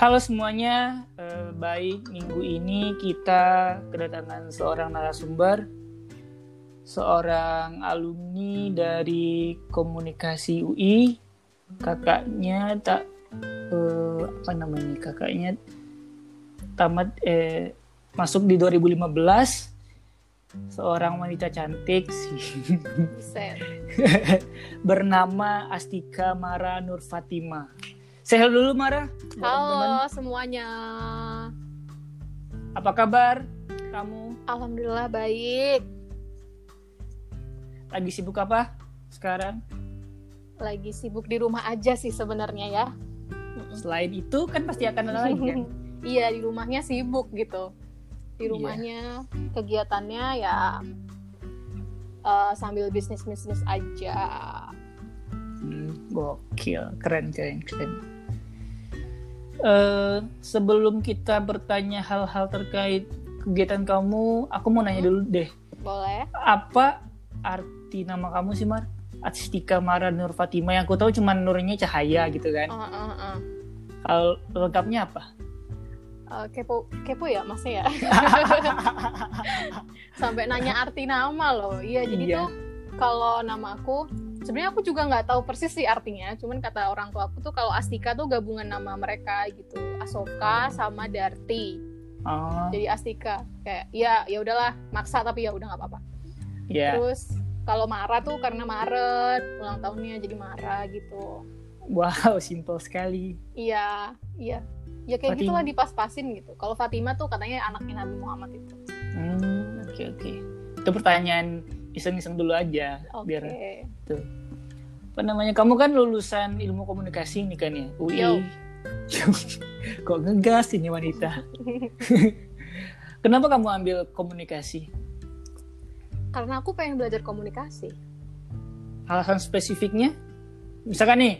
Halo semuanya, eh, baik. Minggu ini kita kedatangan seorang narasumber, seorang alumni dari komunikasi UI, kakaknya tak eh, apa namanya kakaknya tamat eh, masuk di 2015, seorang wanita cantik. Sih bernama Astika Mara Nur Fatima. Saya dulu Mara. Halo semuanya. Apa kabar kamu? Alhamdulillah baik. Lagi sibuk apa sekarang? Lagi sibuk di rumah aja sih sebenarnya ya. Selain itu kan pasti akan ada lagi kan? Iya di rumahnya sibuk gitu. Di Iya. rumahnya kegiatannya ya eh, sambil bisnis bisnis aja. Hmm, gokil, keren keren keren. Eh, sebelum kita bertanya hal-hal terkait kegiatan kamu, aku mau nanya dulu deh. Boleh? Apa arti nama kamu sih Mar? Astika Mara Nur Fatima yang aku tahu cuma nurnya cahaya gitu kan. Eh, eh, eh. Kalau lengkapnya apa? Eh, kepo kepo ya masnya ya. Sampai nanya arti nama loh. Iya jadi Iya. tuh kalau nama aku sebenarnya aku juga nggak tahu persis sih artinya. Cuman kata orang tua aku tuh kalau Astika tuh gabungan nama mereka gitu. Asoka sama Darti. Oh, Jadi Astika kayak ya ya udahlah maksa tapi ya udah nggak apa-apa. ya. Terus kalau Mara tuh karena Maret ulang tahunnya jadi Mara gitu. Wow, simpel sekali. Iya, iya. Ya kayak Fatima. gitulah dipas-pasin gitu. Kalau Fatima tuh katanya anaknya Nabi Muhammad itu. Hmm, oke oke. Itu pertanyaan iseng-iseng dulu aja Oke. biar apa namanya kamu kan lulusan ilmu komunikasi nih kan ya UI Yo. kok ngegas ini wanita kenapa kamu ambil komunikasi Karena aku pengen belajar komunikasi. alasan spesifiknya misalkan nih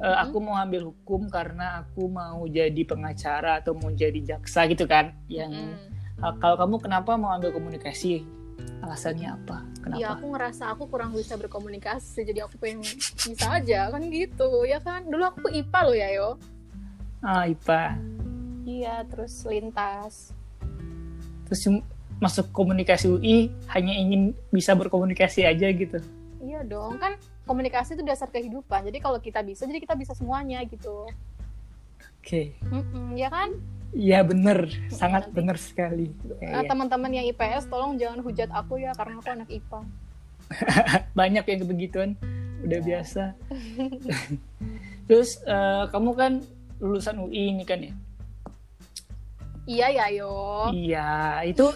Mhm. aku mau ambil hukum karena aku mau jadi pengacara atau mau jadi jaksa gitu kan yang Mm. Ah, kalau kamu kenapa mau ambil komunikasi alasannya apa kenapa Ya aku ngerasa aku kurang bisa berkomunikasi, jadi aku pengen bisa aja kan gitu, ya kan? Dulu aku IPA loh ya yo. ah IPA Iya, terus lintas. terus masuk komunikasi UI hanya ingin bisa berkomunikasi aja gitu Iya dong, kan komunikasi itu dasar kehidupan. Jadi kalau kita bisa, jadi kita bisa semuanya gitu. oke Mm-mm, ya kan? Iya bener, sangat nanti. bener sekali. Nah, Iya. teman-teman yang IPS, tolong jangan hujat aku ya, karena aku anak IPA. Banyak yang begituan, udah Iya. biasa. Terus eh, kamu kan lulusan UI ini kan ya? Iya ya yo. Iya, itu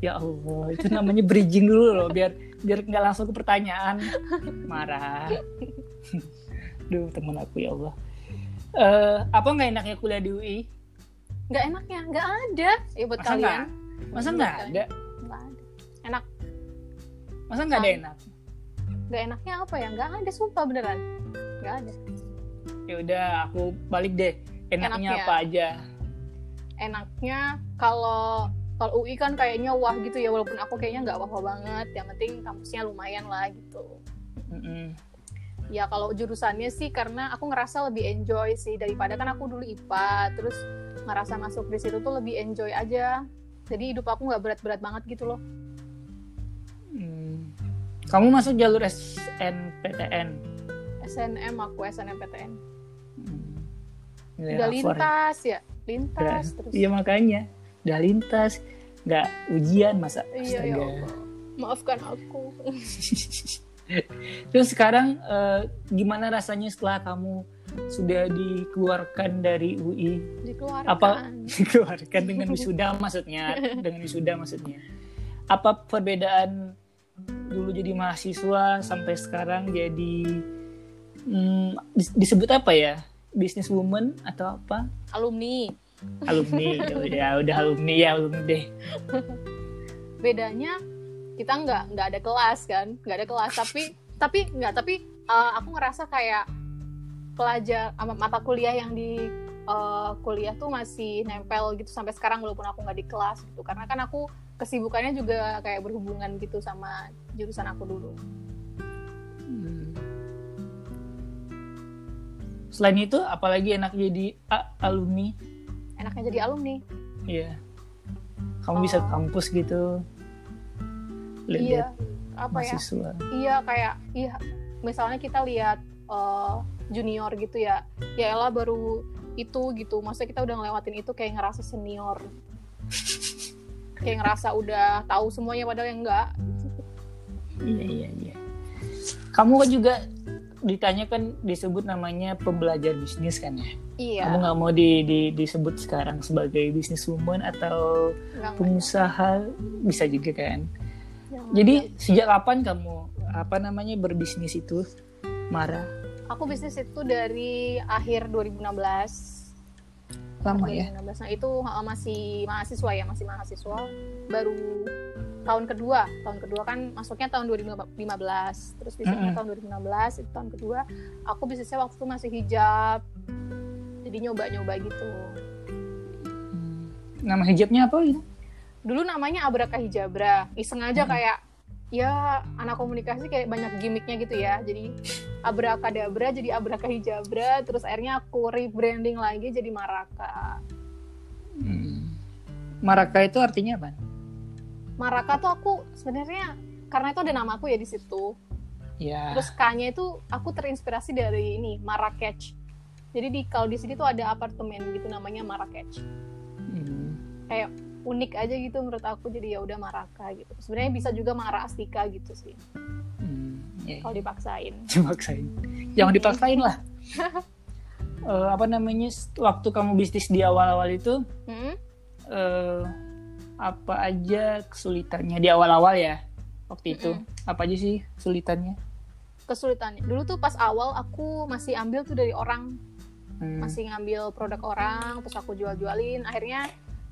ya Allah, itu namanya bridging dulu loh, biar biar nggak langsung ke pertanyaan. Marah. Duh temen aku ya Allah. Eh, apa nggak enaknya kuliah di UI? Nggak enaknya, nggak ada. Ya buat Masa kalian. nggak? Masa nggak ada? Nggak ada. Enak. Masa nggak ada Sama. enak? Nggak enaknya apa ya? Nggak ada, sumpah beneran. Nggak ada. Ya udah, aku balik deh. Enaknya Enaknya. apa aja? enaknya kalau kalau UI kan kayaknya wah gitu ya walaupun aku kayaknya nggak wah banget yang penting kampusnya lumayan lah gitu Mm-mm. ya kalau jurusannya sih karena aku ngerasa lebih enjoy sih daripada kan aku dulu IPA terus ngerasa masuk di situ tuh lebih enjoy aja jadi hidup aku nggak berat-berat banget gitu loh Hmm. Kamu masuk jalur SNPTN. SNM aku SNMPTN Hmm. udah lintas ya Udah- lintas terus Iya makanya, udah lintas, nggak ujian masa. iya ya. Allah maafkan aku Terus sekarang eh, gimana rasanya setelah kamu sudah dikeluarkan dari UI? dikeluarkan Apa dikeluarkan dengan wisuda maksudnya? Dengan wisuda maksudnya? Apa perbedaan dulu jadi mahasiswa sampai sekarang jadi hmm, dis- disebut apa ya? Business woman atau apa? alumni alumni ya udah udah alumni ya alumni deh bedanya kita nggak nggak ada kelas kan nggak ada kelas tapi tapi nggak tapi uh, aku ngerasa kayak pelajar mata kuliah yang di uh, kuliah tuh masih nempel gitu sampai sekarang walaupun aku nggak di kelas gitu karena kan aku kesibukannya juga kayak berhubungan gitu sama jurusan aku dulu Hmm. selain itu apalagi enak jadi alumni enaknya jadi alumni Iya. Kamu bisa ke Oh. kampus gitu. iya Lihat apa ya mahasiswa. iya kayak iya misalnya kita lihat eh, junior gitu ya ya elah baru itu gitu maksudnya kita udah ngelewatin itu kayak ngerasa senior kayak ngerasa udah tahu semuanya padahal yang enggak Iya, iya, iya. Kamu kan juga ditanyakan disebut namanya pembelajar bisnis kan ya? iya Kamu nggak mau di, di- disebut sekarang sebagai businesswoman atau nggak- nggak- pengusaha bisa juga kan? nggak- Jadi sejak kapan kamu apa namanya berbisnis itu, Mara? Aku bisnis itu dari akhir 2016 Lama ya? 2016 nah itu uh, masih mahasiswa ya masih mahasiswa baru tahun kedua tahun kedua kan masuknya tahun 2015 terus bisnisnya Mm-mm. tahun 2016 itu tahun kedua aku bisnisnya waktu itu masih hijab jadi nyoba-nyoba gitu Hmm. Nama hijabnya apa gitu? dulu namanya Abraka Hijabra iseng aja Mm-mm. kayak ya anak komunikasi kayak banyak gimmicknya gitu ya jadi Abrakadabra jadi Abraka Hijabra terus akhirnya aku rebranding lagi jadi Maraka Hmm. Maraka itu artinya apa? Maraka tuh aku sebenarnya karena itu ada namaku ya di situ. Ya. Terus K-nya itu aku terinspirasi dari ini Marrakech. Jadi di kalau di sini tuh ada apartemen gitu namanya Marrakech. Hmm. Kayak unik aja gitu menurut aku jadi ya udah Maraka gitu. Sebenarnya bisa juga Mara Astika gitu sih Hmm. Ya, kalau dipaksain. dipaksain. Jangan dipaksain lah. Eh, apa namanya waktu kamu bisnis di awal-awal itu Hmm? eh, apa aja kesulitannya di awal-awal ya waktu itu Mm-mm. apa aja sih kesulitannya Kesulitannya. Dulu tuh pas awal aku masih ambil tuh dari orang, Hmm. masih ngambil produk orang, terus aku jual-jualin. Akhirnya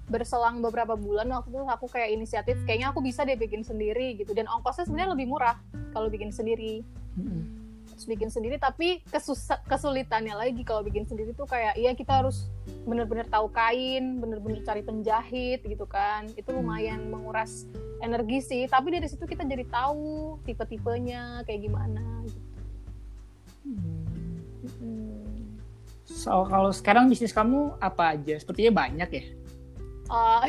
berselang beberapa bulan waktu itu aku kayak inisiatif kayaknya aku bisa deh bikin sendiri gitu dan ongkosnya sebenarnya lebih murah kalau bikin sendiri Mm-mm. terus bikin sendiri tapi kesulitannya lagi kalau bikin sendiri tuh kayak iya kita harus bener-bener tahu kain bener-bener cari penjahit gitu kan itu lumayan menguras energi sih tapi dari situ kita jadi tahu tipe-tipenya kayak gimana gitu. Hmm. Mm. So, kalau sekarang bisnis kamu apa aja sepertinya banyak ya Ah,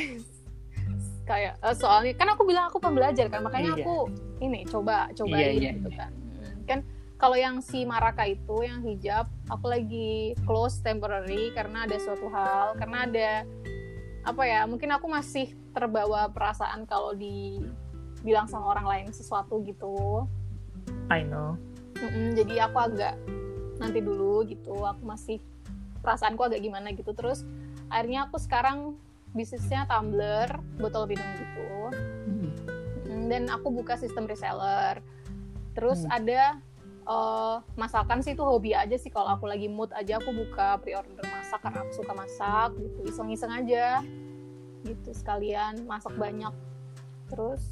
kayak eh, soalnya kan aku bilang aku pembelajar kan makanya Iya. aku ini coba cobain Iya, iya, gitu iya. kan Mm, kan kalau yang si Maraka itu yang hijab aku lagi close temporary karena ada suatu hal karena ada apa ya mungkin aku masih terbawa perasaan kalau dibilang sama orang lain sesuatu gitu I know Mm-mm, jadi aku agak nanti dulu gitu aku masih perasaanku agak gimana gitu terus akhirnya aku sekarang bisnisnya tumbler botol minum gitu. Hmm. Mm, dan aku buka sistem reseller. Terus Hmm. ada eh, masakan sih itu hobi aja sih. Kalau aku lagi mood aja aku buka pre-order masak karena aku suka masak gitu. Iseng-iseng aja gitu sekalian masak banyak. Terus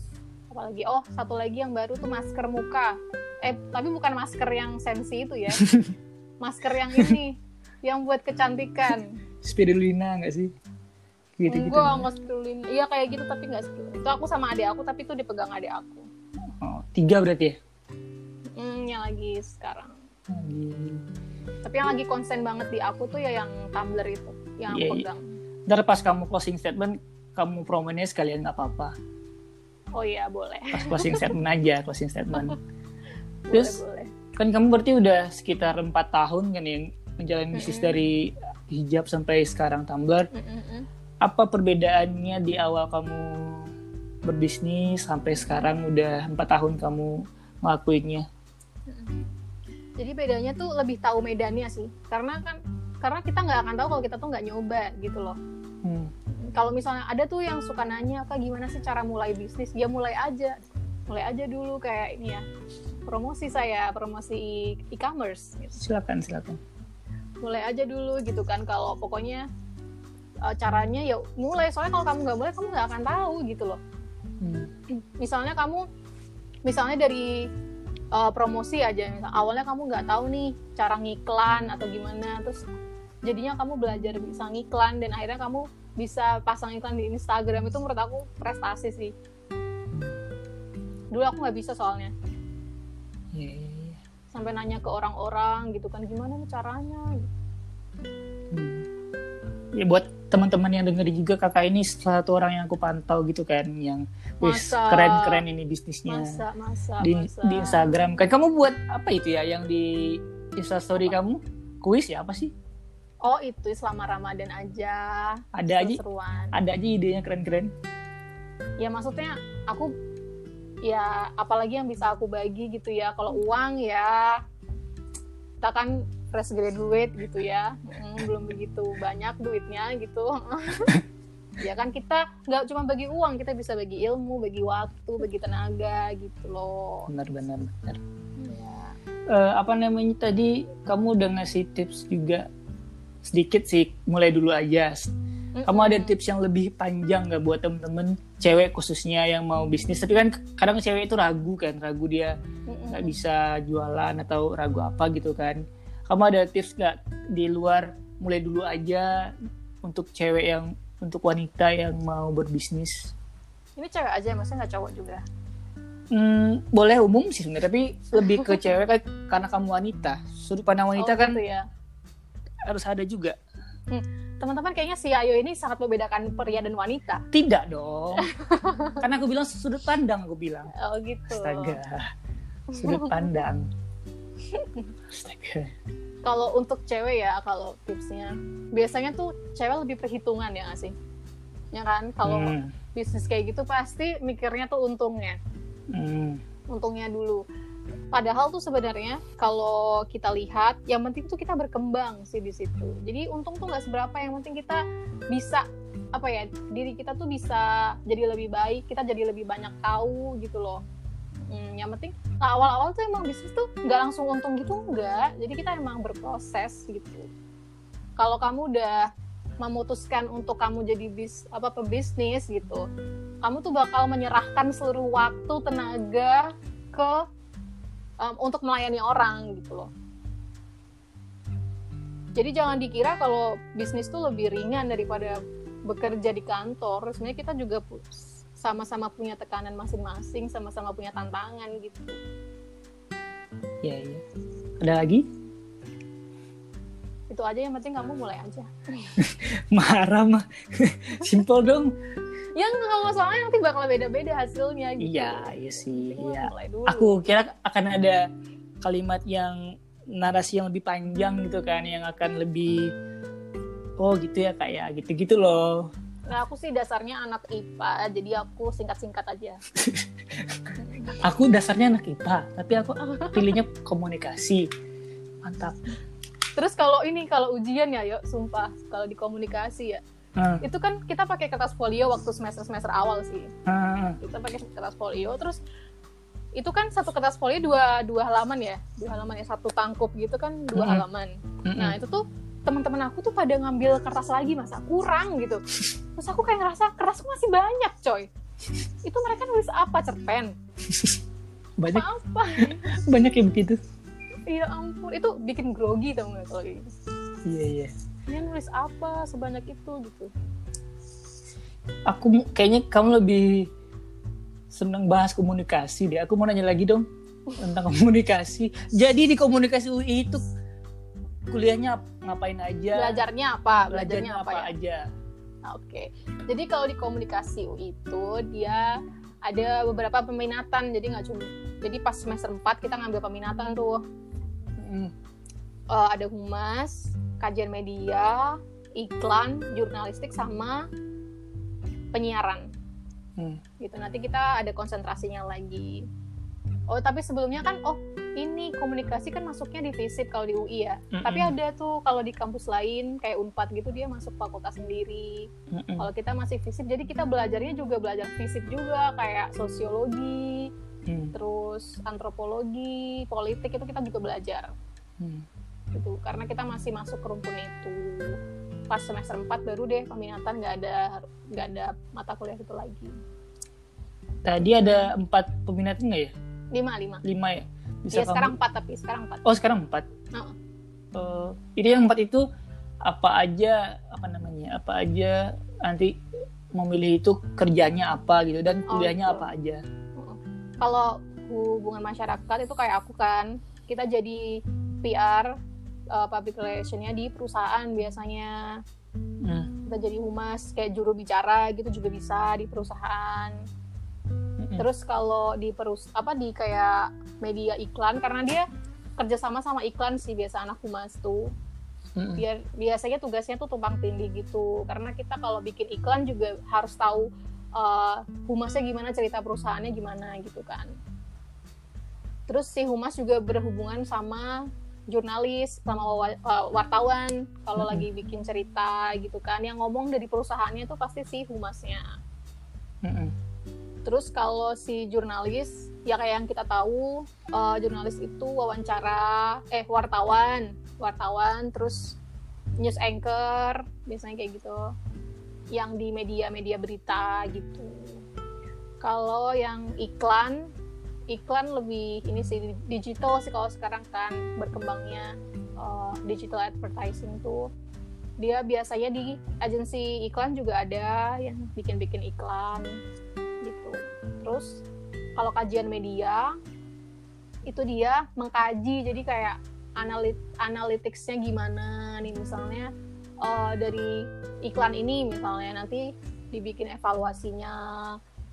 apalagi? Oh satu lagi yang baru tuh masker muka. Eh tapi bukan masker yang sensi itu ya. Masker yang ini yang buat kecantikan. Spirulina nggak sih gitu gitu enggak nggak spirulina iya kayak gitu tapi nggak spirulina itu aku sama adik aku tapi itu dipegang adik aku. Oh, tiga berarti ya? Hmm, yang lagi sekarang. Lagi. tapi yang lagi konsen banget di aku tuh ya yang tumbler itu yang aku Iya, pegang. Ntar pas kamu closing statement kamu promonya sekalian nggak apa-apa. Oh iya boleh. Pas closing statement aja closing statement. Boleh Terus? boleh. kan kamu berarti udah sekitar empat tahun kan yang menjalani bisnis Mm-mm. dari hijab sampai sekarang Tumblr. Mm-mm-mm. Apa perbedaannya di awal kamu berbisnis sampai sekarang udah empat tahun kamu ngelakuinnya? Jadi bedanya tuh lebih tahu medannya sih. Karena kan karena kita nggak akan tahu kalau kita tuh nggak nyoba gitu loh. Hmm. kalau misalnya ada tuh yang suka nanya kak gimana sih cara mulai bisnis? Ya mulai aja. Mulai aja dulu kayak ini ya promosi saya promosi e-commerce gitu. silakan silakan. Mulai aja dulu gitu kan. Kalau pokoknya uh, caranya ya mulai soalnya kalau kamu nggak mulai kamu nggak akan tahu gitu loh hmm. misalnya kamu misalnya dari uh, promosi aja misal, awalnya kamu nggak tahu nih cara ngiklan atau gimana terus jadinya kamu belajar bisa ngiklan dan akhirnya kamu bisa pasang iklan di Instagram itu menurut aku prestasi sih dulu aku nggak bisa soalnya Iya, iya, iya. sampai nanya ke orang-orang gitu kan gimana nih caranya. Ya buat teman-teman yang denger juga kakak ini satu orang yang aku pantau gitu kan yang wis keren-keren ini bisnisnya. Masa masa di, masa. di Instagram. Kan kamu buat apa itu ya yang di Instastory kamu? Kuis ya apa sih? Oh itu selama Ramadan aja. Ada aja? Seruan ada aja idenya keren-keren. Ya maksudnya aku ya apalagi yang bisa aku bagi gitu ya. Kalau uang ya kita kan fresh graduate gitu ya. Mm, belum begitu banyak duitnya gitu. Ya kan kita nggak cuma bagi uang kita bisa bagi ilmu bagi waktu bagi tenaga gitu loh. Benar-benar benar. ya. Eh, apa namanya tadi kamu udah ngasih tips juga sedikit sih mulai dulu aja. Kamu ada tips yang lebih panjang nggak buat temen-temen cewek khususnya yang mau bisnis? Tapi kan kadang cewek itu ragu kan ragu dia nggak bisa jualan atau ragu apa gitu kan kamu ada tips nggak di luar? Mulai dulu aja untuk cewek yang untuk wanita yang mau berbisnis. Ini cewek aja maksudnya nggak cowok juga? Hmm, boleh umum sih sebenarnya tapi lebih ke cewek kan karena kamu wanita. Sudut pandang wanita Oh, kan gitu ya. harus ada juga. Teman-teman kayaknya si Ayo ini sangat membedakan pria dan wanita. Tidak dong. Karena aku bilang sudut pandang aku bilang. Oh gitu. Astaga. Sudut pandang kalau untuk cewek ya kalau tipsnya. Biasanya tuh cewek lebih perhitungan ya nggak sih? Ya kan? Kalau Hmm, bisnis kayak gitu pasti mikirnya tuh untungnya. Hmm, untungnya dulu. Padahal tuh sebenarnya kalau kita lihat yang penting tuh kita berkembang sih di situ. Jadi untung tuh nggak seberapa yang penting kita bisa apa ya diri kita tuh bisa jadi lebih baik kita jadi lebih banyak tahu gitu loh Hmm, yang penting nah, awal-awal tuh emang bisnis tuh nggak langsung untung gitu enggak jadi kita emang berproses gitu. Kalau kamu udah memutuskan untuk kamu jadi bis apa pebisnis gitu kamu tuh bakal menyerahkan seluruh waktu tenaga ke um, untuk melayani orang gitu loh. Jadi jangan dikira kalau bisnis tuh lebih ringan daripada bekerja di kantor. Sebenarnya kita juga sama-sama punya tekanan masing-masing sama-sama punya tantangan gitu. Ya ya ada lagi? Itu aja yang penting kamu mulai aja. Marah mah simple dong. Yang kalau soalnya nanti bakal beda-beda hasilnya gitu. Iya iya sih Jadi iya. aku kira akan ada kalimat yang narasi yang lebih panjang gitu kan yang akan lebih oh gitu ya kayak gitu gitu loh nah aku sih dasarnya anak IPA jadi aku singkat-singkat aja. Aku dasarnya anak IPA tapi aku pilihnya komunikasi. Mantap. Terus kalau ini kalau ujian ya yuk sumpah kalau di komunikasi ya. Ah, itu kan kita pakai kertas folio waktu semester semester awal sih. Ah, kita pakai kertas folio terus itu kan satu kertas folio dua dua halaman ya. Dua halaman ya satu tangkup gitu kan dua Mm-mm. halaman. Mm-mm. nah itu tuh teman-teman aku tuh pada ngambil kertas lagi masa kurang gitu. Terus aku kayak ngerasa kertasku masih banyak coy. Itu mereka nulis apa cerpen? Banyak. Apa banyak yang begitu. Ya ampun. Itu bikin grogi tau nggak kalau gitu? Iya iya. Dia nulis apa sebanyak itu gitu. Aku kayaknya kamu lebih seneng bahas komunikasi deh. Aku mau nanya lagi dong tentang komunikasi. Jadi di komunikasi UI itu kuliahnya ap- ngapain aja? Belajarnya apa? Belajarnya apa, ya? aja. Nah, Oke, jadi kalau di komunikasi UI itu dia ada beberapa peminatan, jadi nggak cuma, jadi pas semester 4 kita ngambil peminatan tuh, Mm, Eh, ada humas, kajian media, iklan, jurnalistik sama penyiaran, mm. gitu. Nanti kita ada konsentrasinya lagi. Oh, tapi sebelumnya kan, oh ini komunikasi kan masuknya di FISIP kalau di UI ya. Mm-mm. Tapi ada tuh kalau di kampus lain kayak Unpad gitu dia masuk fakultas sendiri. Mm-mm. kalau kita masih fisip jadi kita belajarnya juga belajar fisip juga kayak sosiologi Mm, terus antropologi politik itu kita juga belajar mm. gitu karena kita masih masuk ke rumpun itu pas semester 4 baru deh peminatan nggak ada nggak ada mata kuliah itu lagi tadi ada empat peminatnya nggak ya lima lima lima ya bisa ya kamu- sekarang empat tapi sekarang empat. Oh sekarang empat? Heeh. Eh, ini yang empat itu apa aja apa namanya apa aja nanti memilih itu kerjanya apa gitu dan Oh, kuliahnya gitu. apa aja? Kalau hubungan masyarakat itu kayak aku kan kita jadi PR uh, public relationnya di perusahaan biasanya. Hmm. kita jadi humas kayak juru bicara gitu juga bisa di perusahaan Mm-mm. terus kalau di perus apa di kayak media iklan karena dia kerjasama sama iklan sih biasa anak humas tuh Mm-mm. biar biasanya tugasnya tuh tumpang tindih gitu karena kita kalau bikin iklan juga harus tahu uh, humasnya gimana cerita perusahaannya gimana gitu kan terus si humas juga berhubungan sama jurnalis sama uh, wartawan kalau Mm-mm. lagi bikin cerita gitu kan yang ngomong dari perusahaannya tuh pasti si humasnya Mm-mm. Terus kalau si jurnalis, ya kayak yang kita tahu, eh, jurnalis itu wawancara, eh wartawan, wartawan, terus news anchor, biasanya kayak gitu, yang di media-media berita gitu. Kalau yang iklan, iklan lebih ini sih digital sih kalau sekarang kan berkembangnya eh, digital advertising tuh. Dia biasanya di agensi iklan juga ada yang bikin-bikin iklan. Terus kalau kajian media itu dia mengkaji jadi kayak analit analyticsnya gimana nih misalnya eh, dari iklan ini misalnya nanti dibikin evaluasinya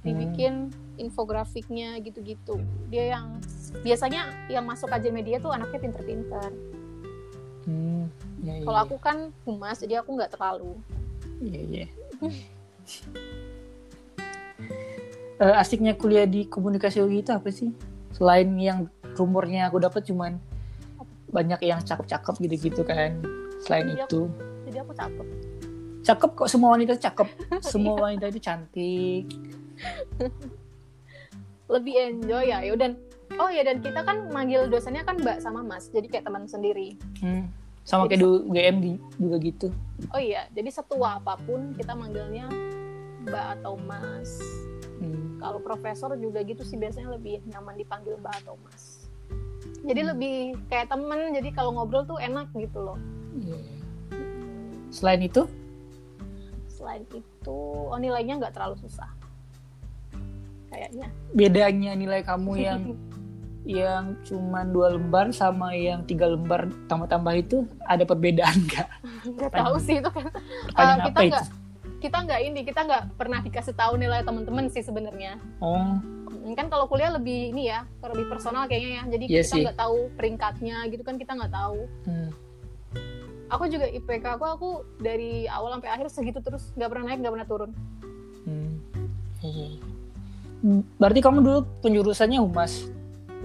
dibikin infografiknya gitu-gitu dia yang biasanya yang masuk kajian media tuh anaknya pinter-pinter Hmm. Ya, ya, kalau ya. aku kan humas jadi aku nggak terlalu Iya, iya. Eh, asiknya kuliah di komunikasi UI itu apa sih? Selain yang rumornya aku dapat cuman banyak yang cakep-cakep gitu-gitu kan. Selain Iya. itu, jadi aku cakep cakep kok semua wanita cakep. Semua wanita itu cantik. lebih enjoy ya ya dan oh ya dan kita kan manggil dosennya kan mbak sama mas jadi kayak teman sendiri Hmm. Sama kayak dulu GM di, juga gitu. oh iya jadi setua apa pun kita manggilnya mbak atau mas Hmm. kalau profesor juga gitu sih biasanya lebih nyaman dipanggil mbak atau mas jadi Hmm. lebih kayak temen jadi kalau ngobrol tuh enak gitu loh Iya. Selain itu, selain itu oh nilainya nggak terlalu susah kayaknya bedanya nilai kamu yang yang cuman dua lembar sama yang tiga lembar tambah-tambah itu ada perbedaan nggak? nggak tahu sih itu kan Pertanyaan kita apa itu? Kita nggak ini kita nggak pernah dikasih tahu nilai teman-teman sih sebenarnya Oh, kan kalau kuliah lebih ini ya lebih personal kayaknya ya jadi Iya kita nggak tahu peringkatnya gitu kan kita nggak tahu hmm. aku juga IPK aku aku dari awal sampai akhir segitu terus nggak pernah naik nggak pernah turun Hmm. Iya. Berarti kamu dulu penjurusannya humas.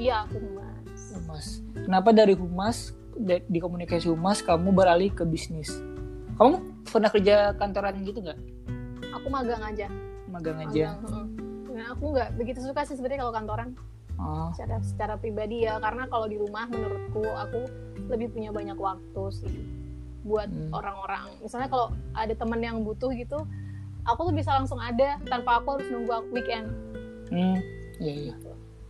iya aku mas Humas. Kenapa dari humas di komunikasi humas kamu beralih ke bisnis? Kamu pernah kerja kantoran gitu nggak? aku magang aja Magang aja. magang nah aku nggak begitu suka sih sebenarnya kalau kantoran Oh, secara secara pribadi ya karena kalau di rumah menurutku aku lebih punya banyak waktu sih buat Hmm. orang-orang misalnya kalau ada temen yang butuh gitu aku tuh bisa langsung ada tanpa aku harus nunggu weekend hmm. Iya iya.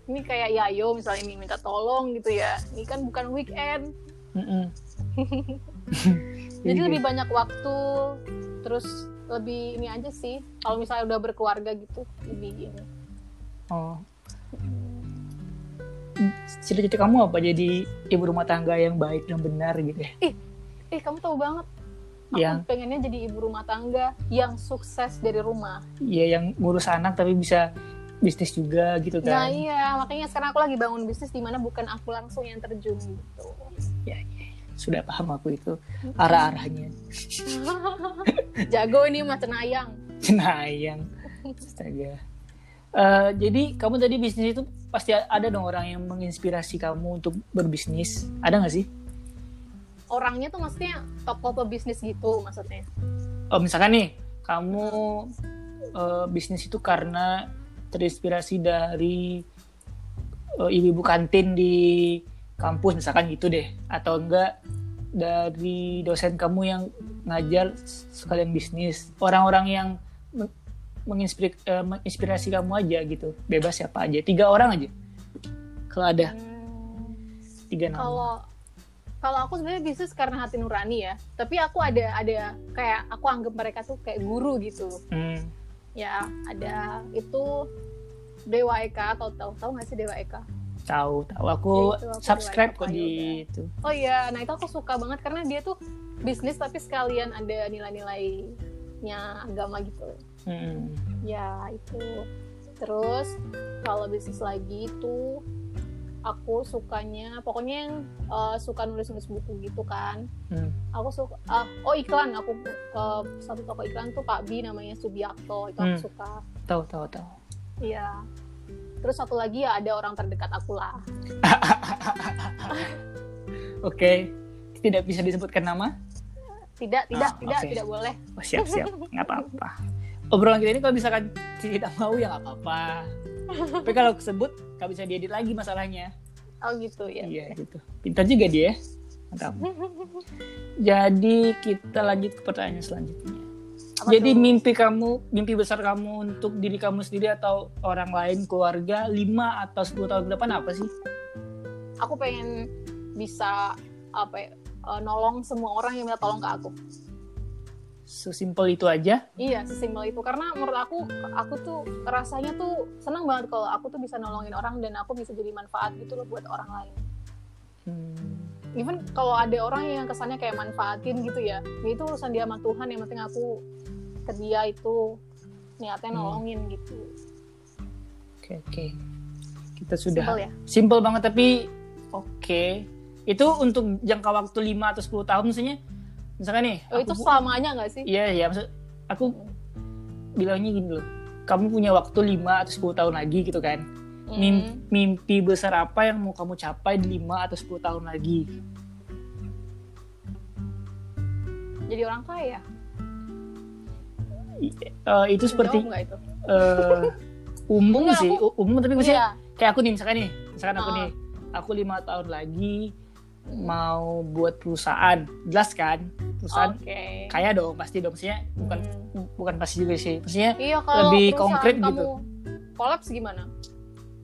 ini kayak Yayo misalnya ini minta tolong gitu ya ini kan bukan weekend Mm-mm. jadi Iya, lebih banyak waktu terus lebih ini aja sih kalau misalnya udah berkeluarga gitu lebih ini Oh. Cita-cita kamu apa? Jadi ibu rumah tangga yang baik dan benar gitu ya? eh kamu tahu banget aku Yang pengennya jadi ibu rumah tangga yang sukses dari rumah ya yang ngurus anak tapi bisa bisnis juga gitu Nah kan? iya, makanya sekarang aku lagi bangun bisnis di mana bukan aku langsung yang terjun gitu. Sudah paham aku itu arah-arahnya. Jago ini mah cenayang. Cenayang. Astaga. Eh, jadi kamu tadi bisnis itu pasti ada dong orang yang menginspirasi kamu untuk berbisnis. Ada nggak sih? Orangnya tuh maksudnya tokoh pebisnis gitu maksudnya. Oh, misalkan nih, kamu eh, bisnis itu karena terinspirasi dari eh, ibu-ibu kantin di kampus, misalkan gitu deh. Atau enggak dari dosen kamu yang ngajar sekalian bisnis. Orang-orang yang eh, menginspirasi kamu aja gitu. Bebas siapa aja. Tiga orang aja. Kalau ada Hmm, tiga nama. Kalau kalau aku sebenarnya bisnis karena hati nurani ya. Tapi aku ada ada kayak aku anggap mereka tuh kayak guru gitu. Hmm, Ya ada itu Dewa Eka atau tahu tahu nggak sih Dewa Eka? Tahu, tahu. Aku Ya, itu aku subscribe kok di itu. Oh iya, nah itu aku suka banget karena dia tuh bisnis tapi sekalian ada nilai-nilainya agama gitu Hmm. ya itu terus kalau bisnis lagi itu aku sukanya pokoknya yang uh, suka nulis-nulis buku gitu kan Hmm. aku suka ah, oh iklan aku ke satu toko iklan tuh Pak B namanya Subiakto itu aku Hmm. suka Tahu tahu tahu. iya terus satu lagi ya ada orang terdekat aku lah Oke. Tidak bisa disebutkan nama? tidak tidak Ah, tidak oke. tidak boleh Oh, siap siap. Nggak apa-apa. Obrolan kita ini kalau misalkan tidak mau ya nggak apa-apa. Tapi kalau kesebut nggak bisa diedit lagi masalahnya. oh gitu ya Iya gitu. Pintar juga dia. Mantap. Jadi kita lanjut ke pertanyaan selanjutnya. Apa Jadi tuh? mimpi kamu, mimpi besar kamu untuk diri kamu sendiri atau orang lain, keluarga, 5 atau 10 tahun ke depan apa sih? aku pengen bisa apa ya, eh, nolong semua orang yang minta tolong ke aku Sesimpel itu aja. Iya, sesimpel itu. Karena menurut aku, aku tuh rasanya tuh senang banget kalau aku tuh bisa nolongin orang dan aku bisa jadi manfaat gitu loh buat orang lain. Hmm. Even kalau ada orang yang kesannya kayak manfaatin gitu ya, ya itu urusan dia sama Tuhan. Yang penting aku ke dia itu niatnya Hmm. nolongin gitu. Oke oke. Kita sudah Simpel ya. simple banget tapi oke. Itu untuk jangka waktu 5 atau 10 tahun maksudnya. Misalkan nih, Oh, itu selamanya nggak sih? Iya, iya, maksud aku bilangnya gini loh. Kamu punya waktu 5 atau 10 tahun lagi gitu kan. Hmm. Mimpi, mimpi besar apa yang mau kamu capai di 5 atau 10 tahun lagi? Jadi orang kaya. Eh, itu seperti itu? eh, umum Enggak, sih, aku- umum tapi maksudnya Iya. kayak aku nih misalkan nih, misalkan aku Oh. nih, aku lima tahun lagi mau buat perusahaan, jelas kan? Perusahaan Oke. kaya dong pasti dong, maksudnya bukan Hmm. bukan pasti juga sih, maksudnya Iya, kalau lebih konkret kamu gitu. Kolaps gimana?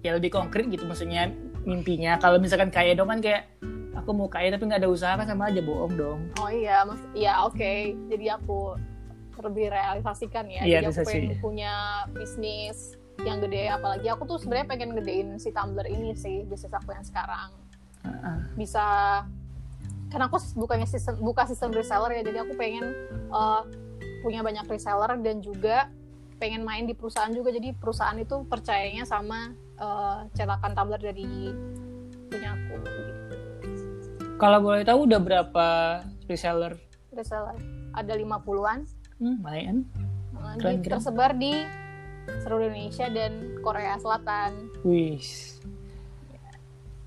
Ya lebih konkret gitu maksudnya mimpinya. Kalau misalkan kaya dong kan kayak aku mau kaya tapi nggak ada usaha kan sama aja bohong dong. Oh iya, mas, iya oke. Jadi aku lebih realisasikan ya. Iya, Jadi aku pengen punya bisnis yang gede. Apalagi aku tuh sebenarnya pengen gedein si Tumblr ini sih bisnis aku yang sekarang. Bisa karena aku bukannya sistem buka sistem reseller ya. Jadi aku pengen eh, punya banyak reseller dan juga pengen main di perusahaan juga. Jadi perusahaan itu percayanya sama eh, cetakan Tumblr dari punya aku. Gitu. Kalau boleh tahu udah berapa reseller? Reseller ada 50-an. Hmm, lumayan. Uh, Keren, di- keren. tersebar di seluruh Indonesia dan Korea Selatan. Wih.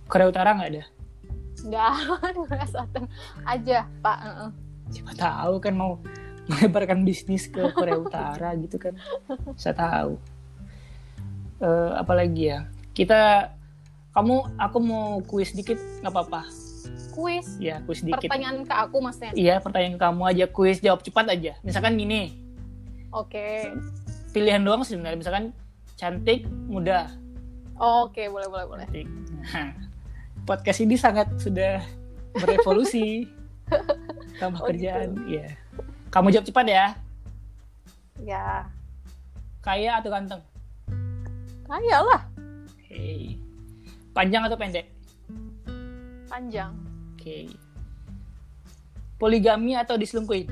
Korea Utara nggak ada? Enggak, Korea Selatan aja, Pak. Heeh. Siapa tahu kan mau melebarkan bisnis ke Korea Utara gitu kan. Saya tahu. Eh, apalagi ya? Kita kamu aku mau kuis dikit nggak apa-apa. Kuis. Ya, kuis dikit. Pertanyaan ke aku maksudnya. Iya, pertanyaan ke kamu aja kuis jawab cepat aja. Misalkan gini, Oke. pilihan doang sih sebenarnya. Misalkan cantik, muda, Oke, boleh boleh boleh. cantik. Nah, podcast ini sangat sudah berevolusi. Tambah Oh, kerjaan, iya. Kamu jawab cepat ya. Ya, Kaya atau ganteng? Kaya lah. Oke. Panjang atau pendek? Panjang. Oke. Poligami atau diselingkuhin?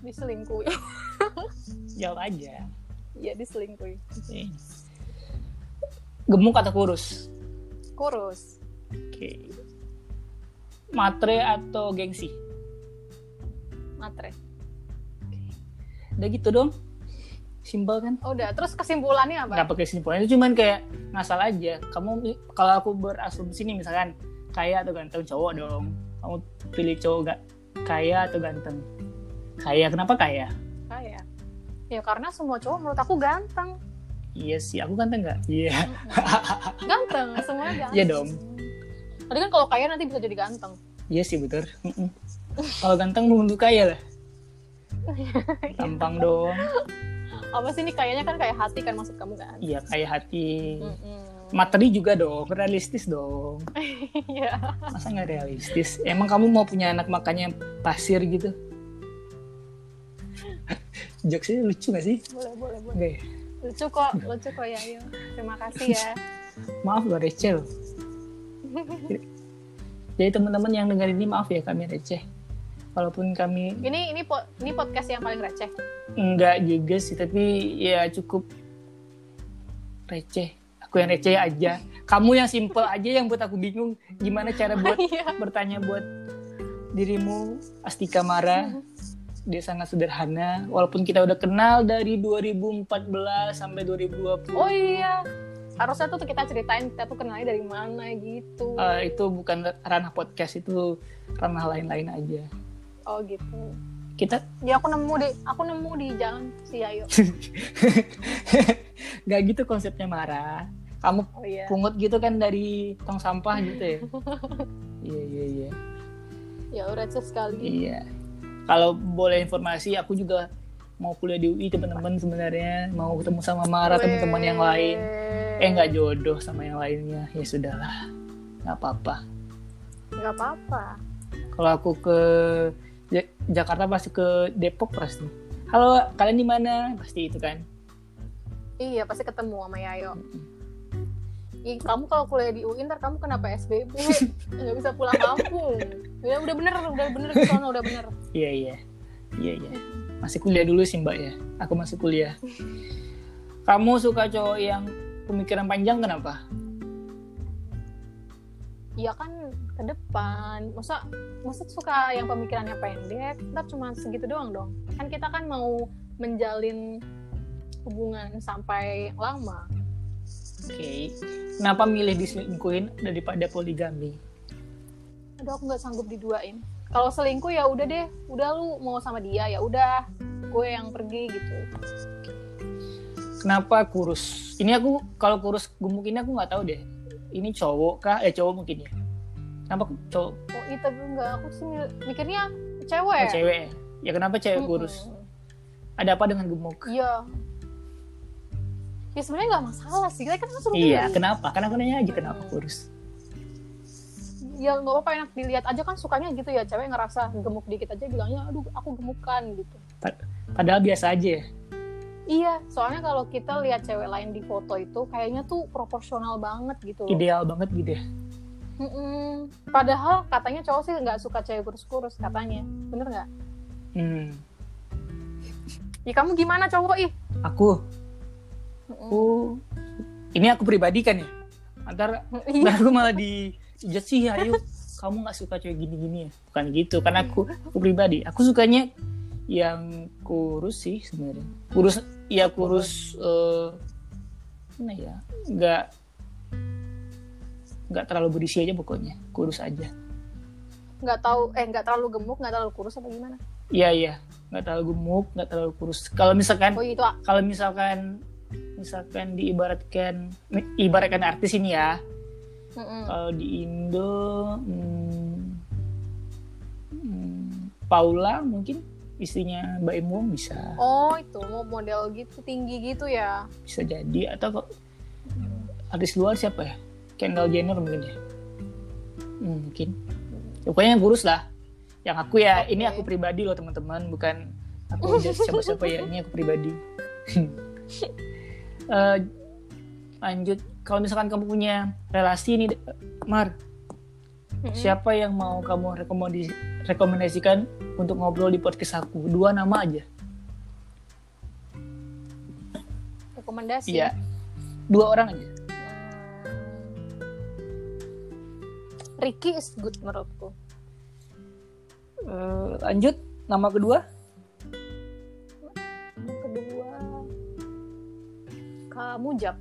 Diselingkuhi. Jawab aja. Iya, diselingkuhi. Oke. Gemuk atau kurus? Kurus. Oke. Matre atau gengsi? Matre. Udah gitu dong. Simpel kan? Oh, udah, terus kesimpulannya apa? Nggak pakai kesimpulan itu cuman kayak ngasal aja. Kamu kalau aku berasumsi nih misalkan kaya atau ganteng cowok dong. Kamu pilih cowok gak kaya atau ganteng? Kaya kenapa kaya? Kaya. Ya karena semua cowok menurut aku ganteng. Iya sih, aku ganteng nggak? Iya. Ganteng, semuanya ganteng. Iya dong. Tadi kan kalau kaya nanti bisa jadi ganteng. Iya sih betul. Kalau ganteng belum tentu kaya lah. Tampang dong. Apa sih ini kayaknya kan kayak hati kan maksud kamu kan? Iya kaya hati. Mm-mm. Materi juga dong, realistis dong. Iya. Masa nggak realistis? Emang kamu mau punya anak makannya pasir gitu? Jokesnya lucu gak sih? boleh boleh boleh. Oke. Lucu kok, lucu kok ya. Ayo. Terima kasih ya. Maaf gue receh loh. Jadi teman-teman yang dengar ini maaf ya kami receh. Walaupun kami Ini ini po- ini podcast yang paling receh. enggak juga sih, tapi ya cukup receh. Aku yang receh aja. Kamu yang simple aja yang buat aku bingung gimana cara buat Iya. bertanya buat dirimu Astika Mara. Dia sangat sederhana walaupun kita udah kenal dari 2014 sampai 2020. Oh iya. Harusnya tuh kita ceritain kita tuh kenalnya dari mana gitu. Eh, itu bukan ranah podcast itu ranah lain-lain aja. Oh gitu. Kita Ya aku nemu di aku nemu di jalan si Ayo. nggak gitu konsepnya Mara. Kamu Oh iya. pungut gitu kan dari tong sampah gitu ya. Iya iya iya. Ya receh sekali. Iya. Kalau boleh informasi, aku juga mau kuliah di UI teman-teman sebenarnya mau ketemu sama Mara teman-teman yang lain. Eh nggak jodoh sama yang lainnya. Ya sudahlah, nggak apa-apa. Nggak apa-apa. Kalau aku ke Ja- Jakarta pasti ke Depok pasti. Halo, kalian di mana? Pasti itu kan. Iya pasti ketemu sama Yayo. Ih, kamu kalau kuliah di UI ntar kamu kena PSBB nggak bisa pulang kampung. Ya udah bener, udah bener ke sono, udah bener. Iya iya. Iya iya. Masih kuliah dulu sih Mbak ya. Aku masih kuliah. Kamu suka cowok yang pemikiran panjang kenapa? Iya kan ke depan. Masa masa suka yang pemikirannya pendek, ntar cuma segitu doang dong. Kan kita kan mau menjalin hubungan sampai lama. Oke. Kenapa milih diselingkuhin daripada poligami? Aduh aku nggak sanggup diduain. Kalau selingkuh ya udah deh, udah lu mau sama dia ya udah, gue yang pergi gitu. Kenapa kurus? Ini aku kalau kurus gemuk ini aku nggak tahu deh. Ini cowok kah? Eh cowok mungkin ya. Kenapa cowok Oh itu enggak, aku sih mikirnya oh, cewek. cewek? ya? Kenapa cewek kurus? Ada apa dengan gemuk? Iya. Ya sebenarnya nggak masalah sih, kita kan suruh Iya, pilih. kenapa? Karena aku nanya aja kenapa kurus. Ya nggak apa-apa enak dilihat aja kan sukanya gitu ya, cewek ngerasa gemuk dikit aja bilangnya, aduh aku gemukan gitu. Padahal biasa aja ya. Iya, soalnya kalau kita lihat cewek lain di foto itu kayaknya tuh proporsional banget gitu loh. Ideal banget gitu ya. Mm-mm. Padahal katanya cowok sih nggak suka cewek kurus-kurus katanya, bener nggak? Hmm. Ya kamu gimana cowok ih? Aku, Mm-mm. aku, ini aku pribadi kan ya. Nah, aku malah di sih ayo kamu nggak suka cewek gini-gini ya bukan gitu kan aku aku pribadi aku sukanya yang kurus sih sebenarnya kurus ya kurus eh mana ya? Nggak nggak terlalu berisi aja pokoknya. Kurus aja. Nggak tahu eh nggak terlalu gemuk nggak terlalu kurus apa gimana? Iya iya. Nggak terlalu gemuk nggak terlalu kurus. Kalau misalkan oh itu kalau misalkan misalkan diibaratkan ibaratkan artis ini ya. Kalau di Indo, hmm, hmm, Paula mungkin istrinya Mbak Imo bisa oh itu mau model gitu tinggi gitu ya bisa jadi atau kok artis luar siapa ya? Kendall Jenner mungkin ya? Hmm, mungkin. Ya, pokoknya yang kurus lah. Yang aku ya Oke. ini aku pribadi loh teman-teman, bukan aku siapa-siapa ya. Ini aku pribadi. Eh, lanjut, kalau misalkan kamu punya relasi nih, Mar, Mm-mm. Siapa yang mau kamu rekomendasi rekomendasikan untuk ngobrol di podcast aku? Dua nama aja. rekomendasi Iya. Dua orang aja. Hmm. Ricky is good menurutku Eh, lanjut, nama kedua. kedua kamu jap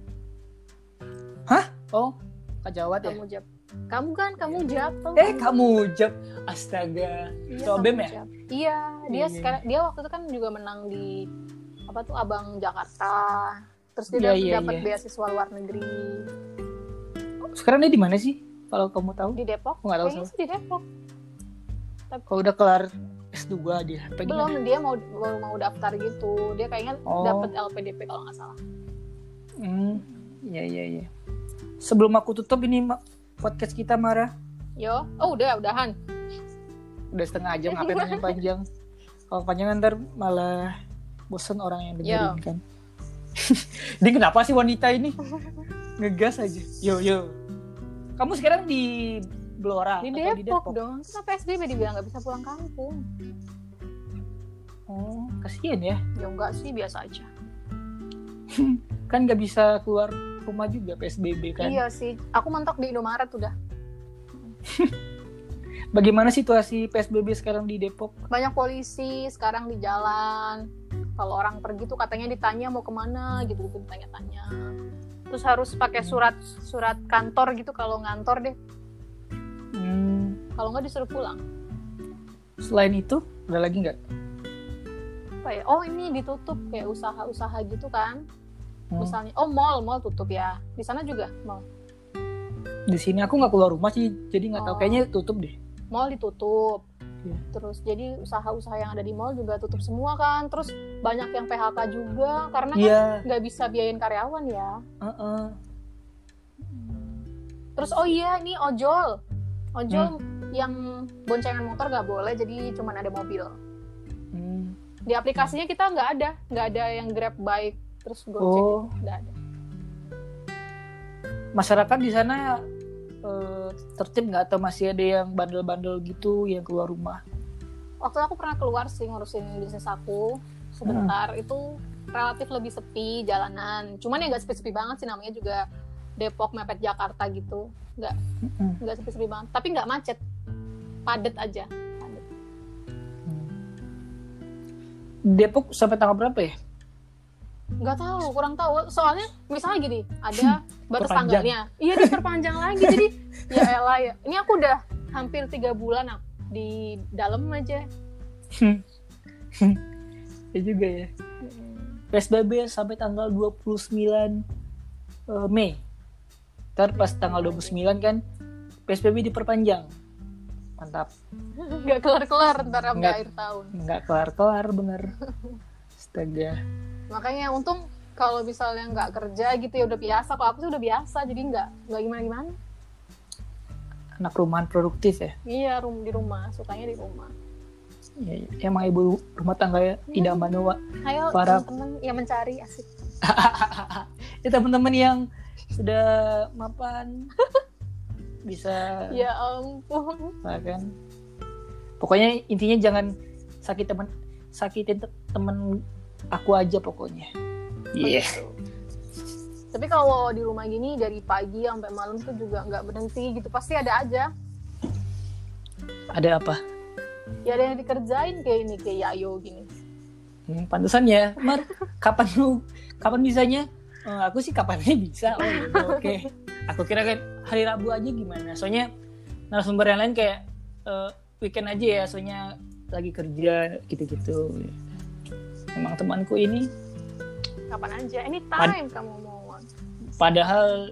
Oh, Kak Jawat ya? kamu jap kamu kan kamu jap Eh, kan? kamu Jab. Astaga. Iya, kamu BEM ya? Jap. iya dia Iya. sekarang dia waktu itu kan juga menang di apa tuh abang Jakarta terus dia iya, dapat iya. beasiswa luar negeri Sekarang dia di mana sih? Kalau kamu tahu? di Depok nggak tahu sih di Depok Kalau udah kelar S2 dia. Apa belum gimana? dia mau baru mau daftar gitu dia kayaknya Oh. dapat LPDP kalau nggak salah Hmm, iya iya iya. Sebelum aku tutup ini podcast kita Mara. yo oh udah udahan Udah setengah jam ngapain panjang panjang. Kalau panjang ntar malah bosen orang yang dengerin Yo. kan. Dia kenapa sih wanita ini? Ngegas aja. Yo yo. Kamu sekarang di Blora Di atau Depok, dong. Kenapa PSBB dibilang nggak bisa pulang kampung? Oh, kasihan ya. Ya enggak sih, biasa aja. Kan nggak bisa keluar rumah juga PSBB kan. Iya sih. Aku mentok di Indomaret udah. Bagaimana situasi PSBB sekarang di Depok? Banyak polisi sekarang di jalan. Kalau orang pergi tuh katanya ditanya mau ke mana gitu gitu ditanya-tanya. Terus harus pakai surat surat kantor gitu kalau ngantor deh. Hmm, Kalau nggak disuruh pulang. selain itu, ada lagi nggak? Apa ya? Oh ini ditutup kayak usaha-usaha gitu kan. Hmm. Misalnya, oh mall mall tutup ya. Di sana juga mall. Di sini aku nggak keluar rumah sih, jadi nggak tahu. Oh. Kayaknya tutup deh. Mall ditutup. Iya. Terus jadi usaha-usaha yang ada di mall juga tutup semua kan. Terus banyak yang PHK juga karena kan Iya. nggak bisa biayain karyawan ya. Heeh. Terus oh iya ini ojol. Ojol yang boncengan motor nggak boleh jadi cuman ada mobil. Hmm. Di aplikasinya kita nggak ada, nggak ada yang Grab bike terus Gojek Oh, nggak ada. masyarakat di sana eh, tertib nggak atau masih ada yang bandel-bandel gitu yang keluar rumah? Waktu aku pernah keluar sih ngurusin bisnis aku sebentar itu relatif lebih sepi jalanan. Cuman ya nggak sepi-sepi banget sih namanya juga Depok mepet Jakarta gitu. Nggak nggak sepi-sepi banget, tapi nggak macet. Padet aja. Padet. Depok sampai tanggal berapa ya? Nggak tahu kurang tahu soalnya misalnya gini ada batas Perpanjang. tanggalnya iya diperpanjang lagi jadi ya elah ya ini aku udah hampir tiga bulan ah, di dalam aja ya juga ya. PSBB sampai tanggal 29 eh, Mei. Ntar pas tanggal 29 kan PSBB diperpanjang. Mantap. nggak kelar kelar ntar sampai akhir tahun Nggak kelar-kelar bener. Astaga. Makanya untung kalau misalnya nggak kerja gitu ya udah biasa kalau aku sih udah biasa jadi nggak nggak gimana gimana Anak rumahan produktif ya. iya rum di rumah sukanya di rumah Ya, ya. Emang ibu rumah tangga ya tidak manua. ayo Para- teman-teman yang mencari asik Ya teman-teman yang sudah mapan bisa ya ampun lah kan. Pokoknya intinya jangan sakit teman sakitin te- temen aku aja pokoknya. Iya. Begitu. Tapi kalau di rumah gini dari pagi sampai malam tuh juga nggak berhenti gitu. Pasti ada aja. Ada apa? Ya ada yang dikerjain kayak ini kayak Yayo gini. Hmm, pantesan ya, Mar. Kapan lu kapan bisanya? Eh, aku sih kapannya bisa. Oh, ya udah, oke. Aku kira kan hari Rabu aja gimana? Soalnya narasumber yang lain kayak eh, weekend aja ya, soalnya lagi kerja gitu-gitu. Emang temanku ini. Kapan aja. Anytime kamu mau. padahal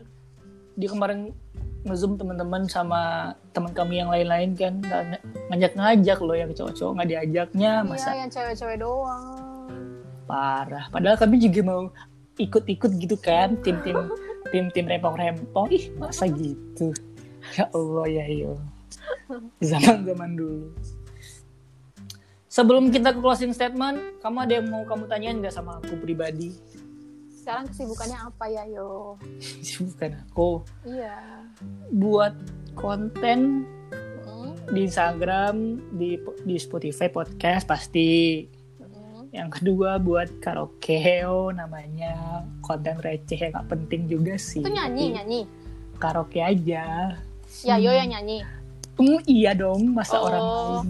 dia kemarin ngezoom teman-teman sama teman kami yang lain-lain kan. Ngajak-ngajak loh yang cowok-cowok. Nggak diajaknya masa Iya yang cewek-cewek doang. parah. Padahal kami juga mau ikut-ikut gitu kan tim-tim tim-tim rempong-rempong. Ih masa gitu? Ya Allah ya yo zaman-zaman dulu sebelum kita ke closing statement kamu ada yang mau kamu tanyain nggak sama aku pribadi Sekarang kesibukannya apa ya yo? bukan aku Iya. buat konten Mm, di Instagram di di Spotify podcast pasti mm. yang kedua buat karaokeo namanya konten receh yang gak penting juga sih Itu nyanyi Tapi nyanyi. karaoke aja Ya yo yang nyanyi. Hmm, iya dong masa Oh. orang lain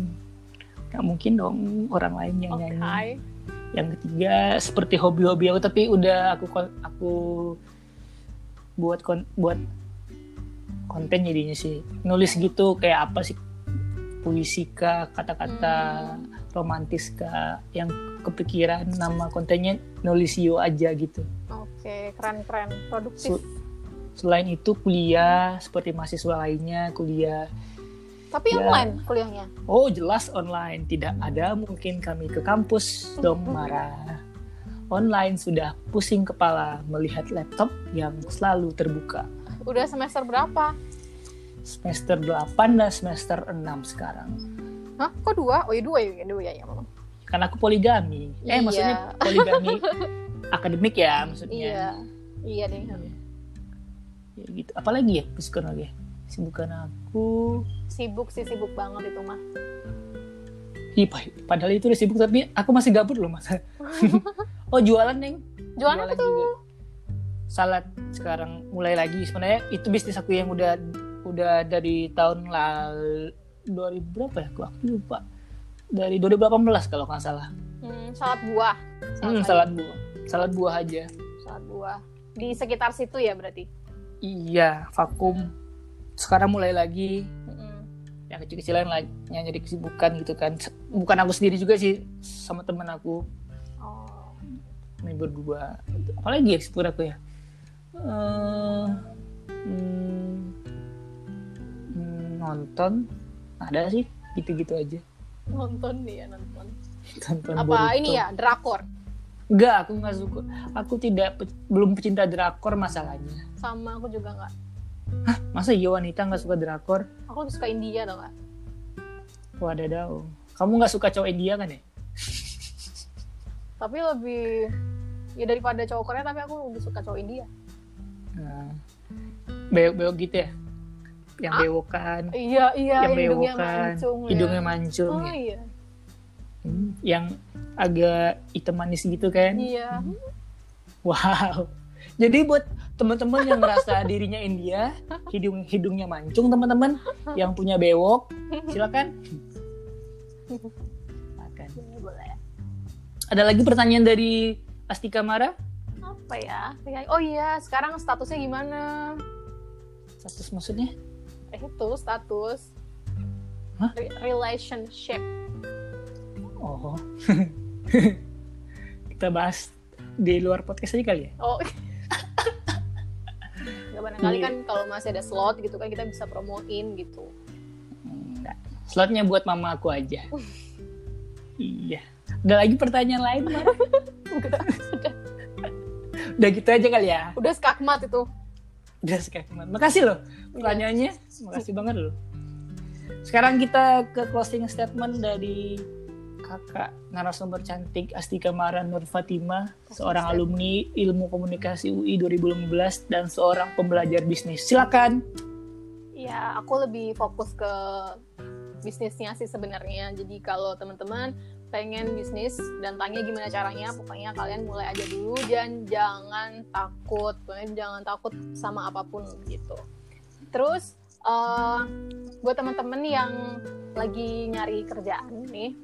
Gak mungkin dong orang lain yang Oke. nyanyi yang ketiga seperti hobi-hobi aku tapi udah aku aku buat kon- buat konten jadinya sih nulis gitu kayak apa sih puisi kah kata-kata romantis kah yang kepikiran nama kontennya nulis yo aja gitu Oke, keren-keren. Produktif. Su- selain itu kuliah seperti mahasiswa lainnya kuliah Tapi ya. online kuliahnya. Oh jelas online tidak ada mungkin kami ke kampus dong marah online sudah pusing kepala melihat laptop yang selalu terbuka Udah semester berapa? semester 8 dan semester 6 sekarang Hah? Kok dua? Oh iya dua ya, dua ya, ya memang. karena aku poligami eh Iya. maksudnya poligami akademik ya maksudnya Iya. Iya deh. ya, gitu apalagi ya psikologi Kesibukan aku Sibuk sih, sibuk banget itu mah. Ih, pa- padahal itu udah sibuk tapi aku masih gabut loh masa. oh jualan neng? Jualan apa tuh? juga. Salad sekarang mulai lagi sebenarnya itu bisnis aku yang udah udah dari tahun lalu 2000 berapa ya? Aku, aku lupa. Dari 2018 kalau nggak salah. Hmm, salad buah. Hmm, sayur. salad buah. Salad buah aja. Salad buah. Di sekitar situ ya berarti? Iya, vakum. Sekarang mulai lagi yang kecil-kecilan lah yang jadi kesibukan gitu kan. Bukan aku sendiri juga sih sama temen aku. Oh. Ini berdua. Apalagi ya kesibukan aku ya? Eh, hmm, nonton. Ada sih, gitu-gitu aja. Nonton nih ya, nonton. Tonton Apa Boruto. ini ya, drakor? Enggak, aku nggak suka. Aku tidak pe- belum pecinta drakor masalahnya. Sama aku juga nggak. Masa iya wanita nggak suka drakor? Aku lebih suka India tau nggak? Wadadaw. Kamu nggak suka cowok India kan ya? Tapi lebih ya daripada cowok Korea tapi aku lebih suka cowok India. Nah, bewok-bewok gitu ya? Yang Ah? bewokan, Iya iya yang yang hidungnya bewokan, mancung ya. hidungnya mancung Oh ya. iya. Hmm, Yang agak hitam manis gitu kan? Iya. Wow. Jadi buat teman-teman yang merasa dirinya India, hidung hidungnya mancung teman-teman, yang punya bewok, silakan. Makan. Boleh. Ada lagi pertanyaan dari Astika Mara? Apa ya? Oh iya, sekarang statusnya gimana? Status maksudnya? Eh itu status. Hah? Re- relationship. Oh. Kita bahas di luar podcast aja kali ya? Oh. Gak barangkali Iya. kan kalau masih ada slot gitu kan kita bisa promoin gitu. Enggak. Slotnya buat mama aku aja. iya. Ada lagi pertanyaan lain? Udah, Udah gitu aja kali ya? udah skakmat itu. Udah sekian. Makasih loh pertanyaannya. Makasih banget loh. Sekarang kita ke closing statement dari kakak narasumber cantik Astika Mara Nur Fatima, seorang alumni Ilmu Komunikasi UI 2015 dan seorang pembelajar bisnis. Silakan. Ya, aku lebih fokus ke bisnisnya sih sebenarnya. Jadi kalau teman-teman pengen bisnis dan tanya gimana caranya, pokoknya kalian mulai aja dulu dan jangan takut, pokoknya jangan takut sama apa pun gitu. Terus eh, buat teman-teman yang lagi nyari kerjaan nih,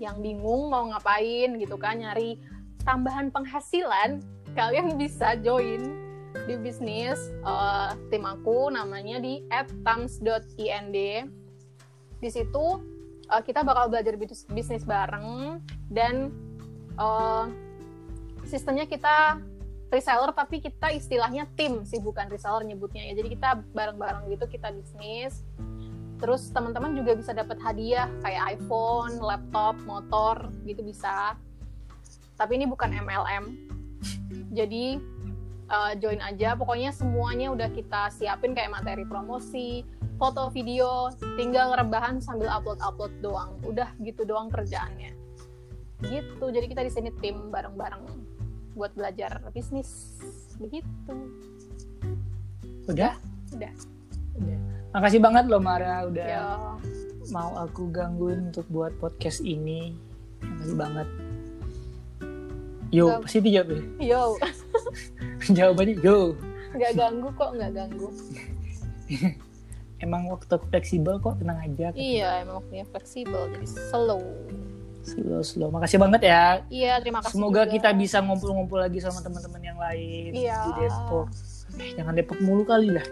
yang bingung mau ngapain gitu kan, nyari tambahan penghasilan, kalian bisa join di bisnis eh, tim aku namanya di @tams.ind. Di situ eh, kita bakal belajar bis- bisnis bareng dan eh, sistemnya kita reseller tapi kita istilahnya tim sih bukan reseller nyebutnya ya. Jadi kita bareng-bareng gitu kita bisnis. Terus teman-teman juga bisa dapat hadiah kayak iPhone, laptop, motor gitu bisa. Tapi ini bukan MLM. Jadi uh, join aja. Pokoknya semuanya udah kita siapin kayak materi promosi, foto, video, tinggal rebahan sambil upload-upload doang. Udah gitu doang kerjaannya. Gitu. Jadi kita di sini tim bareng-bareng buat belajar bisnis. Begitu. Udah? Udah. Udah. Makasih banget loh Mara udah Ya. mau aku gangguin untuk buat podcast ini. Makasih banget. Yo, Gak- pasti dijawab ya? Yo, Jawabannya yo. nggak ganggu kok, nggak ganggu. Emang waktu aku fleksibel kok, tenang aja. Iya, emang waktunya fleksibel, jadi slow. Slow, slow. Makasih banget ya. Iya, terima kasih. Semoga juga. kita bisa ngumpul-ngumpul lagi sama teman-teman yang lain Iya. di Depok. Eh, jangan Depok mulu kali lah.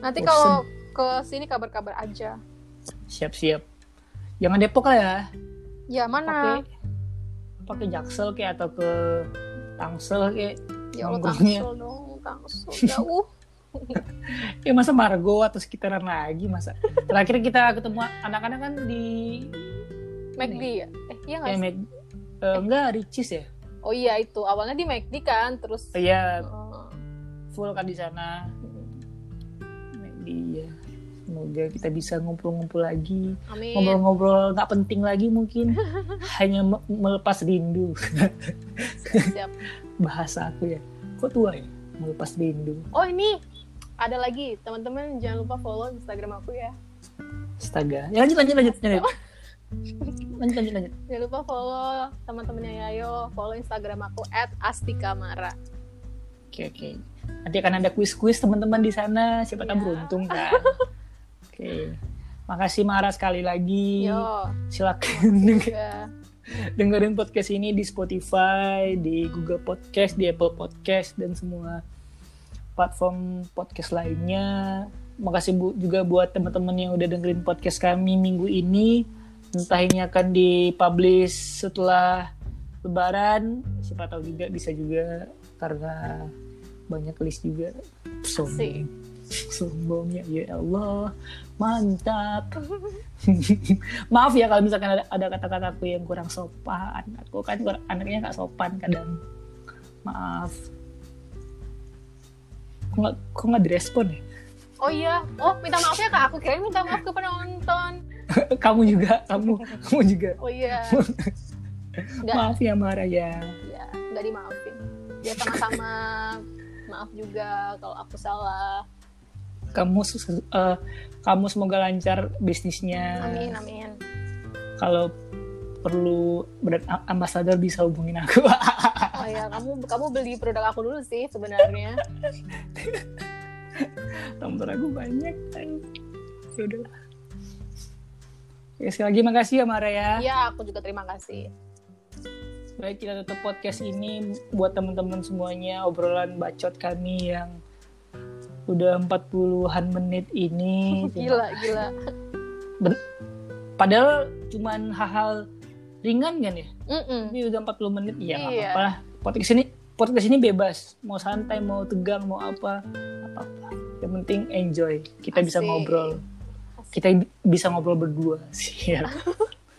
Nanti kalau ke sini kabar-kabar aja. Siap-siap. Jangan Depok lah ya. Ya mana? Pakai pakai Jaksel kayak atau ke Tangsel kayak. Ya Allah tangsel dong, tangsel jauh. Ya masa Margo atau sekitaran lagi masa. Terakhir kita ketemu anak-anak kan di McD ya? Eh iya nggak kayak sih? Mac- eh, enggak Ricis ya. Oh iya itu awalnya di McD kan, terus Iya, eh, full kan di sana. Iya. Semoga kita bisa ngumpul-ngumpul lagi. Ngobrol-ngobrol nggak penting lagi mungkin. Hanya me- melepas rindu. Siap. Bahasa aku ya. Kok tua ya? Melepas rindu. Oh ini ada lagi teman-teman jangan lupa follow Instagram aku ya Astaga. Ya lanjut lanjut lanjut lanjut. lanjut lanjut lanjut. jangan lupa follow teman-temannya Yayo follow Instagram aku @astikamara Oke oke. Nanti akan ada kuis-kuis teman-teman di sana. Siapa tahu Iya. beruntung kan. Oke. Makasih Mara sekali lagi. yo Silakan dengerin podcast ini di Spotify, di Google Podcast, di Apple Podcast dan semua platform podcast lainnya. Makasih bu, juga buat teman-teman yang udah dengerin podcast kami minggu ini. Entah ini akan dipublish setelah Lebaran, siapa tahu juga bisa juga karena banyak list juga. Sombong ya, ya Allah, mantap. Maaf ya kalau misalkan ada, ada kata-kataku yang kurang sopan. Aku kan kur- anaknya nggak sopan kadang. Maaf. Kok nggak kok nggak direspon ya? oh iya oh minta maaf ya kak aku kira minta maaf ke penonton kamu juga, kamu, kamu juga. oh iya nggak Maaf ya Mara ya. ya nggak dimaafin ya sama-sama maaf juga kalau aku salah Kamu eh, kamu semoga lancar bisnisnya. amin amin Kalau perlu brand ambassador bisa hubungin aku. oh ya kamu kamu beli produk aku dulu sih sebenarnya Nomor aku banyak kan. Ya. Oke, sekali lagi makasih ya Mara ya. iya aku juga terima kasih Baik, kita tutup podcast ini buat teman-teman semuanya obrolan bacot kami yang udah 40-an menit ini. gila gila Ben- Padahal cuman hal-hal ringan kan ya. Mm-mm. Ini udah 40 menit ya nggak Iya. apa-apa lah. Podcast ini podcast ini bebas. Mau santai, mau tegang, mau apa, apa-apa. Yang penting enjoy. Kita bisa Asik. ngobrol. Kita bi- bisa ngobrol berdua. Siap.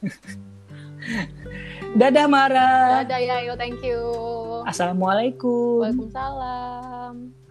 Dadah Mara. dadah ya yo thank you Assalamualaikum. Waalaikumsalam